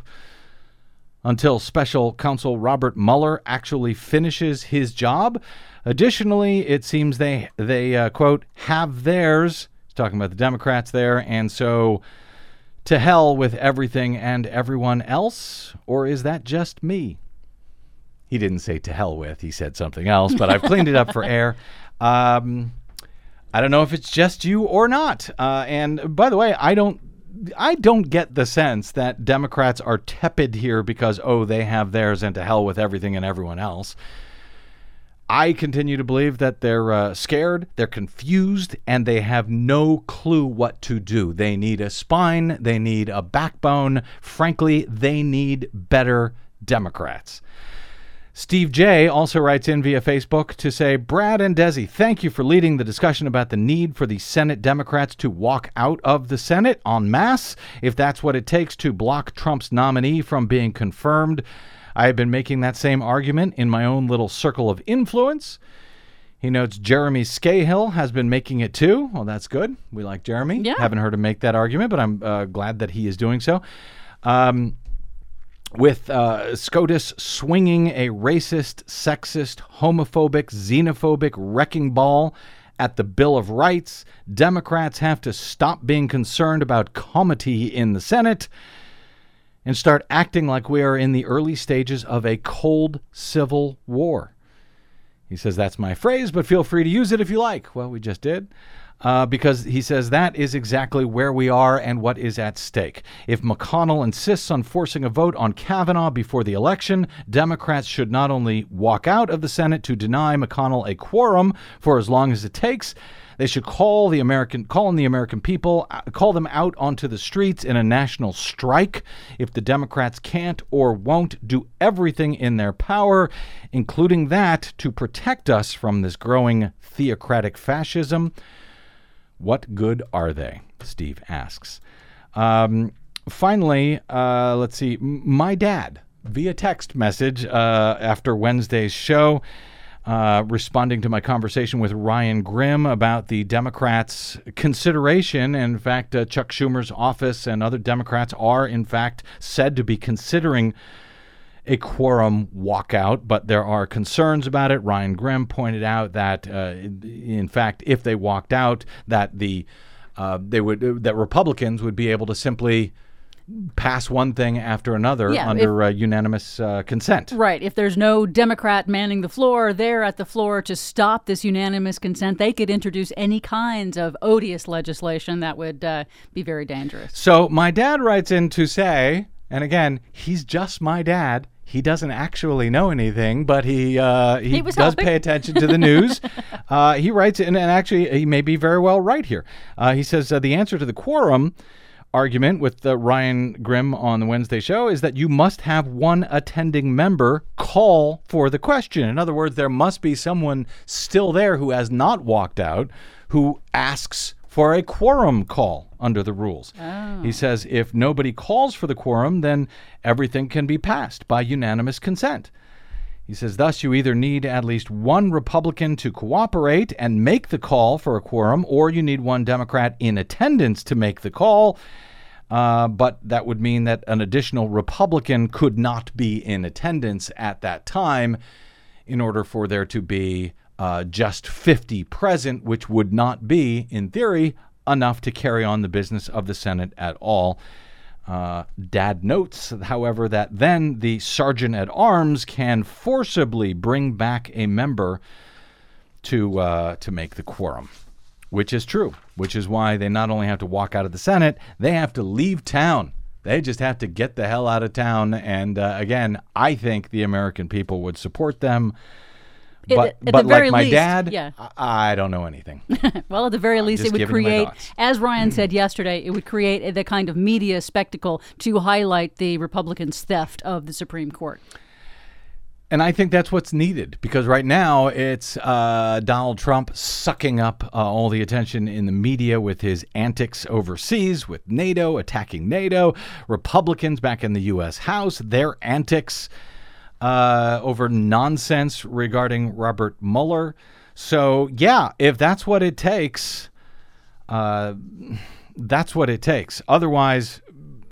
Until special counsel Robert Mueller actually finishes his job. Additionally, it seems they they uh, quote have theirs. He's talking about the Democrats there, and so to hell with everything and everyone else? Or is that just me? He didn't say to hell with, he said something else, but I've cleaned it up for air. Um, I don't know if it's just you or not. Uh, and by the way, I don't. I don't get the sense that Democrats are tepid here because, oh, they have theirs and to hell with everything and everyone else. I continue to believe that they're uh, scared, they're confused, and they have no clue what to do. They need a spine, they need a backbone. Frankly, they need better Democrats. Steve J also writes in via Facebook to say, Brad and Desi, thank you for leading the discussion about the need for the Senate Democrats to walk out of the Senate en masse if that's what it takes to block Trump's nominee from being confirmed. I have been making that same argument in my own little circle of influence. He notes Jeremy Scahill has been making it too. Well, that's good. We like Jeremy. Yeah. Haven't heard him make that argument, but I'm uh, glad that he is doing so. Um, with uh, SCOTUS swinging a racist, sexist, homophobic, xenophobic wrecking ball at the Bill of Rights, Democrats have to stop being concerned about comity in the Senate and start acting like we are in the early stages of a cold civil war. He says, That's my phrase, but feel free to use it if you like. Well, we just did. Uh, because he says that is exactly where we are and what is at stake. If McConnell insists on forcing a vote on Kavanaugh before the election, Democrats should not only walk out of the Senate to deny McConnell a quorum for as long as it takes, they should call the American call on the American people, uh, call them out onto the streets in a national strike if the Democrats can't or won't do everything in their power, including that to protect us from this growing theocratic fascism. What good are they? Steve asks. Um, finally, uh, let's see. My dad, via text message uh, after Wednesday's show, uh, responding to my conversation with Ryan Grim about the Democrats' consideration. In fact, uh, Chuck Schumer's office and other Democrats are, in fact, said to be considering a quorum walkout, but there are concerns about it. Ryan Grim pointed out that, uh, in fact, if they walked out, that the uh, they would that Republicans would be able to simply pass one thing after another Yeah, under uh, unanimous uh, consent. Right. If there's no Democrat manning the floor there at the floor to stop this unanimous consent, they could introduce any kinds of odious legislation that would uh, be very dangerous. So my dad writes in to say, and again, he's just my dad. He doesn't actually know anything, but he uh, he, He does helping. pay attention to the news. uh, he writes, and, and actually, he may be very well right here. Uh, he says uh, the answer to the quorum argument with uh, Ryan Grim on the Wednesday show is that you must have one attending member call for the question. In other words, there must be someone still there who has not walked out who asks for a quorum call under the rules. He says if nobody calls for the quorum, then everything can be passed by unanimous consent. He says, thus, you either need at least one Republican to cooperate and make the call for a quorum, or you need one Democrat in attendance to make the call. Uh, but that would mean that an additional Republican could not be in attendance at that time in order for there to be uh, just 50 present, which would not be, in theory, enough to carry on the business of the Senate at all. Uh, Dad notes, however, that then the sergeant at arms can forcibly bring back a member to uh, to make the quorum, which is true. Which is why they not only have to walk out of the Senate, they have to leave town. They just have to get the hell out of town. And uh, again, I think the American people would support them. But, but like my least, dad, yeah. I, I don't know anything. Well, at the very least, it would giving you my create, as Ryan said yesterday, it would create the kind of media spectacle to highlight the Republicans' theft of the Supreme Court. And I think that's what's needed because right now it's uh, Donald Trump sucking up uh, all the attention in the media with his antics overseas, with NATO attacking NATO, Republicans back in the U.S. House, their antics uh, over nonsense regarding Robert Mueller. So, yeah, if that's what it takes, uh, that's what it takes. Otherwise,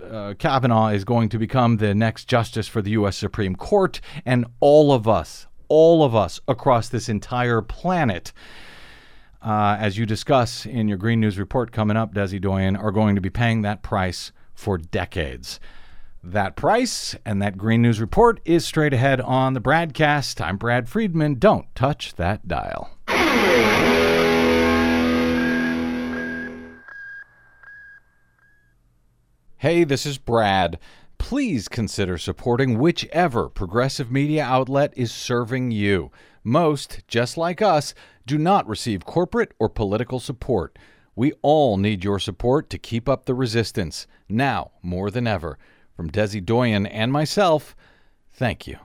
uh, Kavanaugh is going to become the next justice for the U.S. Supreme Court, and all of us, all of us across this entire planet, uh, as you discuss in your Green News report coming up, Desi Doyen, are going to be paying that price for decades. That price and that Green News report is straight ahead on the broadcast. I'm Brad Friedman. Don't touch that dial. Hey, this is Brad. Please consider supporting whichever progressive media outlet is serving you. Most, just like us, do not receive corporate or political support. We all need your support to keep up the resistance, now more than ever. From Desi Doyen and myself, thank you.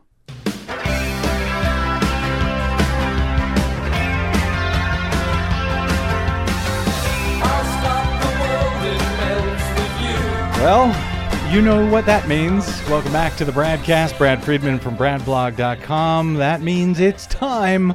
Well, you know what that means. Welcome back to the Bradcast. Brad Friedman from BradBlog.com. That means it's time,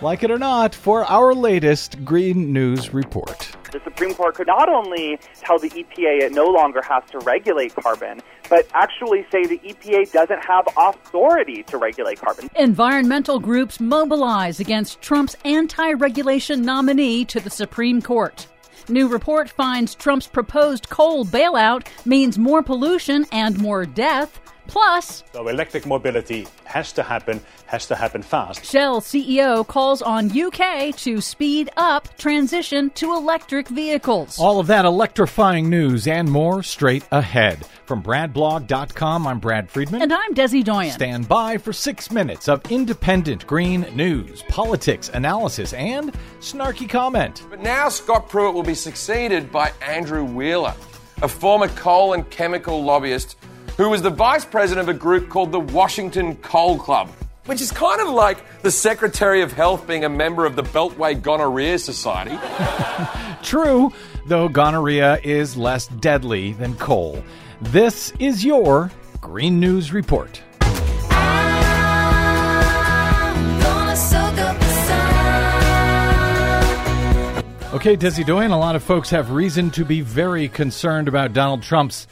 like it or not, for our latest Green News Report. The Supreme Court could not only tell the EPA it no longer has to regulate carbon, but actually say the EPA doesn't have authority to regulate carbon. Environmental groups mobilize against Trump's anti regulation nominee to the Supreme Court. New report finds Trump's proposed coal bailout means more pollution and more death. Plus, so electric mobility has to happen, has to happen fast. Shell CEO calls on UK to speed up transition to electric vehicles. All of that electrifying news and more straight ahead. From BradBlog.com, I'm Brad Friedman. And I'm Desi Doyen. Stand by for six minutes of independent green news, politics, analysis, and snarky comment. But now Scott Pruitt will be succeeded by Andrew Wheeler, a former coal and chemical lobbyist who was the vice president of a group called the Washington Coal Club, which is kind of like the Secretary of Health being a member of the Beltway Gonorrhea Society. True, though gonorrhea is less deadly than coal. This is your Green News Report. Okay, Desi Doyen, a lot of folks have reason to be very concerned about Donald Trump's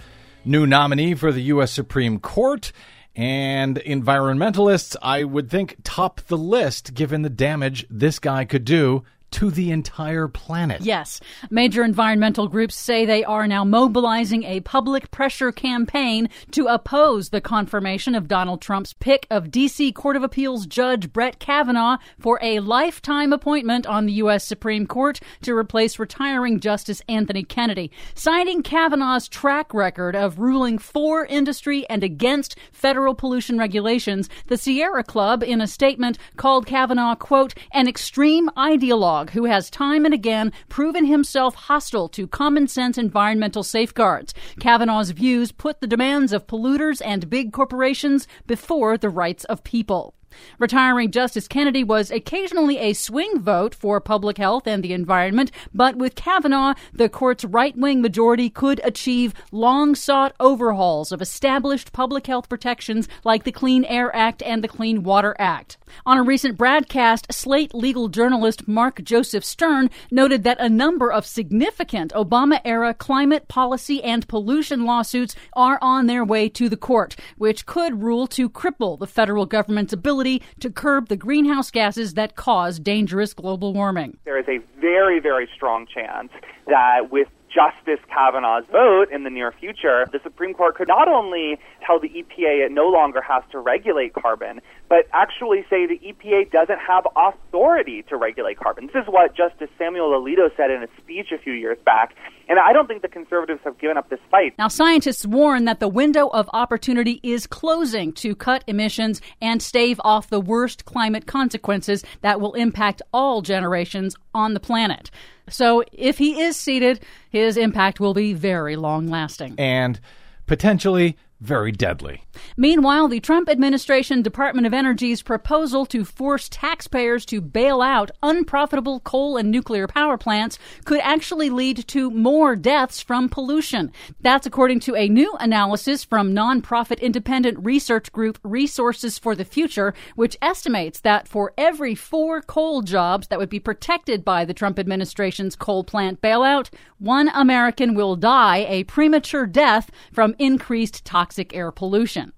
new nominee for the U.S. Supreme Court. And environmentalists, I would think, top the list given the damage this guy could do to the entire planet. Yes. Major environmental groups say they are now mobilizing a public pressure campaign to oppose the confirmation of Donald Trump's pick of D.C. Court of Appeals Judge Brett Kavanaugh for a lifetime appointment on the U.S. Supreme Court to replace retiring Justice Anthony Kennedy. Citing Kavanaugh's track record of ruling for industry and against federal pollution regulations, the Sierra Club, in a statement, called Kavanaugh, quote, an extreme ideologue who has time and again proven himself hostile to common sense environmental safeguards. Kavanaugh's views put the demands of polluters and big corporations before the rights of people. Retiring Justice Kennedy was occasionally a swing vote for public health and the environment, but with Kavanaugh, the court's right wing majority could achieve long sought overhauls of established public health protections like the Clean Air Act and the Clean Water Act. On a recent broadcast, Slate legal journalist Mark Joseph Stern noted that a number of significant Obama era climate policy and pollution lawsuits are on their way to the court, which could rule to cripple the federal government's ability to curb the greenhouse gases that cause dangerous global warming. There is a very, very strong chance that with Justice Kavanaugh's vote in the near future, the Supreme Court could not only tell the EPA it no longer has to regulate carbon, but actually say the EPA doesn't have authority to regulate carbon. This is what Justice Samuel Alito said in a speech a few years back. And I don't think the conservatives have given up this fight. Now, scientists warn that the window of opportunity is closing to cut emissions and stave off the worst climate consequences that will impact all generations on the planet. So, if he is seated, his impact will be very long lasting. And potentially very deadly. Meanwhile, the Trump administration Department of Energy's proposal to force taxpayers to bail out unprofitable coal and nuclear power plants could actually lead to more deaths from pollution. That's according to a new analysis from nonprofit independent research group Resources for the Future, which estimates that for every four coal jobs that would be protected by the Trump administration's coal plant bailout, one American will die a premature death from increased toxic toxic air pollution.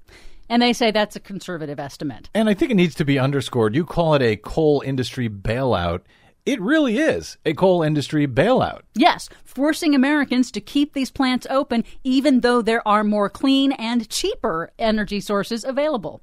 And they say that's a conservative estimate. And I think it needs to be underscored. You call it a coal industry bailout. It really is a coal industry bailout. Yes, forcing Americans to keep these plants open even though there are more clean and cheaper energy sources available.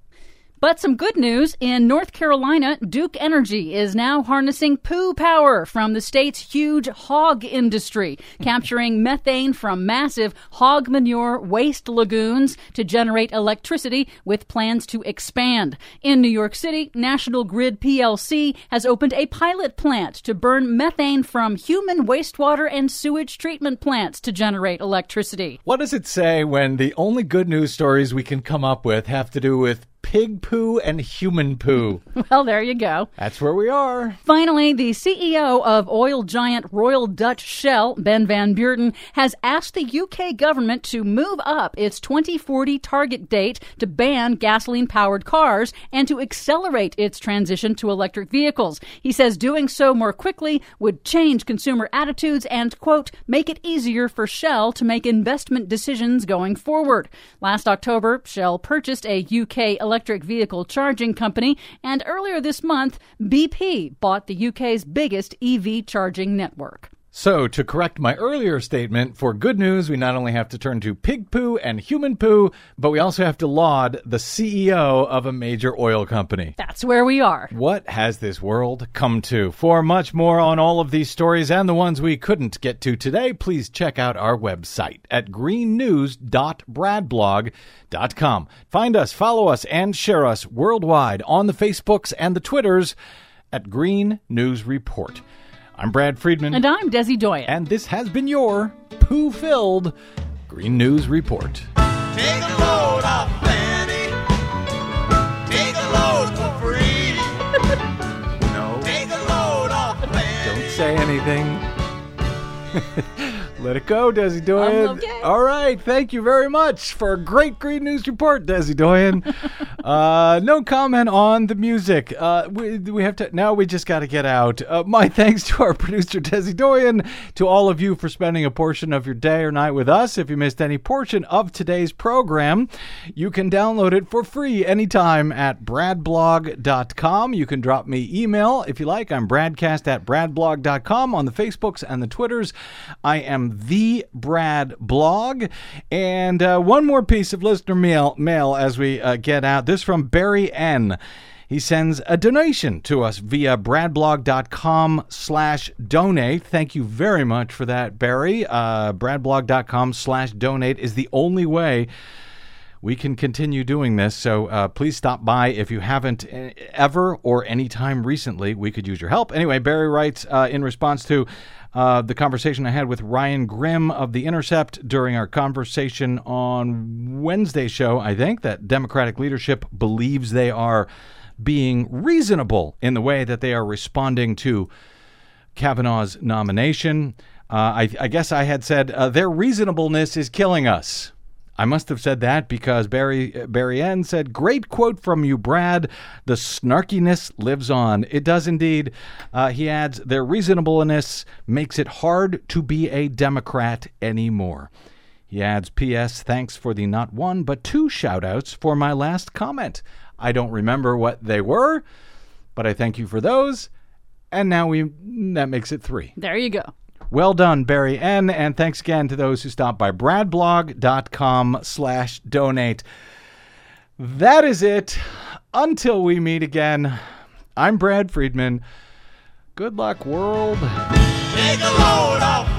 But some good news in North Carolina, Duke Energy is now harnessing poo power from the state's huge hog industry, capturing methane from massive hog manure waste lagoons to generate electricity with plans to expand. In New York City, National Grid PLC has opened a pilot plant to burn methane from human wastewater and sewage treatment plants to generate electricity. What does it say when the only good news stories we can come up with have to do with pig poo and human poo. Well, there you go. That's where we are. Finally, the CEO of oil giant Royal Dutch Shell, Ben Van Beurden, has asked the UK government to move up its 2040 target date to ban gasoline powered cars and to accelerate its transition to electric vehicles. He says doing so more quickly would change consumer attitudes and, quote, make it easier for Shell to make investment decisions going forward. Last October, Shell purchased a UK electric vehicle charging company, and earlier this month, BP bought the UK's biggest EV charging network. So, to correct my earlier statement, for good news, we not only have to turn to pig poo and human poo, but we also have to laud the CEO of a major oil company. That's where we are. What has this world come to? For much more on all of these stories and the ones we couldn't get to today, please check out our website at greennews.bradblog.com. Find us, follow us, and share us worldwide on the Facebooks and the Twitters at Green News Report. I'm Brad Friedman. And I'm Desi Doyen. And this has been your poo filled Green News Report. Take a load off Fanny. Take a load for free. No. Take a load off Fanny. Don't say anything. Let it go, Desi Doyen. Okay. All right. Thank you very much for a great Green News Report, Desi Doyen. uh, no comment on the music. Uh, we, we have to now. We just got to get out. Uh, my thanks to our producer Desi Doyen, to all of you for spending a portion of your day or night with us. If you missed any portion of today's program, you can download it for free anytime at bradblog.com. You can drop me email if you like. I'm bradcast at bradblog.com on the Facebooks and the Twitters. I am the Brad Blog. And uh, one more piece of listener mail, mail as we uh, get out. This from Barry N. He sends a donation to us via bradblog.com slash donate. Thank you very much for that, Barry. Uh, bradblog.com slash donate is the only way we can continue doing this. So uh, please stop by if you haven't uh, ever or any time recently. We could use your help. Anyway, Barry writes uh, in response to uh, the conversation I had with Ryan Grim of The Intercept during our conversation on Wednesday show, I think, that Democratic leadership believes they are being reasonable in the way that they are responding to Kavanaugh's nomination. Uh, I, I guess I had said uh, their reasonableness is killing us. I must have said that because Barry Barry N said, "Great quote from you, Brad. The snarkiness lives on. It does indeed." Uh, he adds, "Their reasonableness makes it hard to be a Democrat anymore." He adds, "P.S. Thanks for the not one but two shout-outs for my last comment. I don't remember what they were, but I thank you for those." And now we that makes it three. There you go. Well done, Barry N. And thanks again to those who stopped by bradblog.com slash donate. That is it. Until we meet again, I'm Brad Friedman. Good luck, world. Take a load off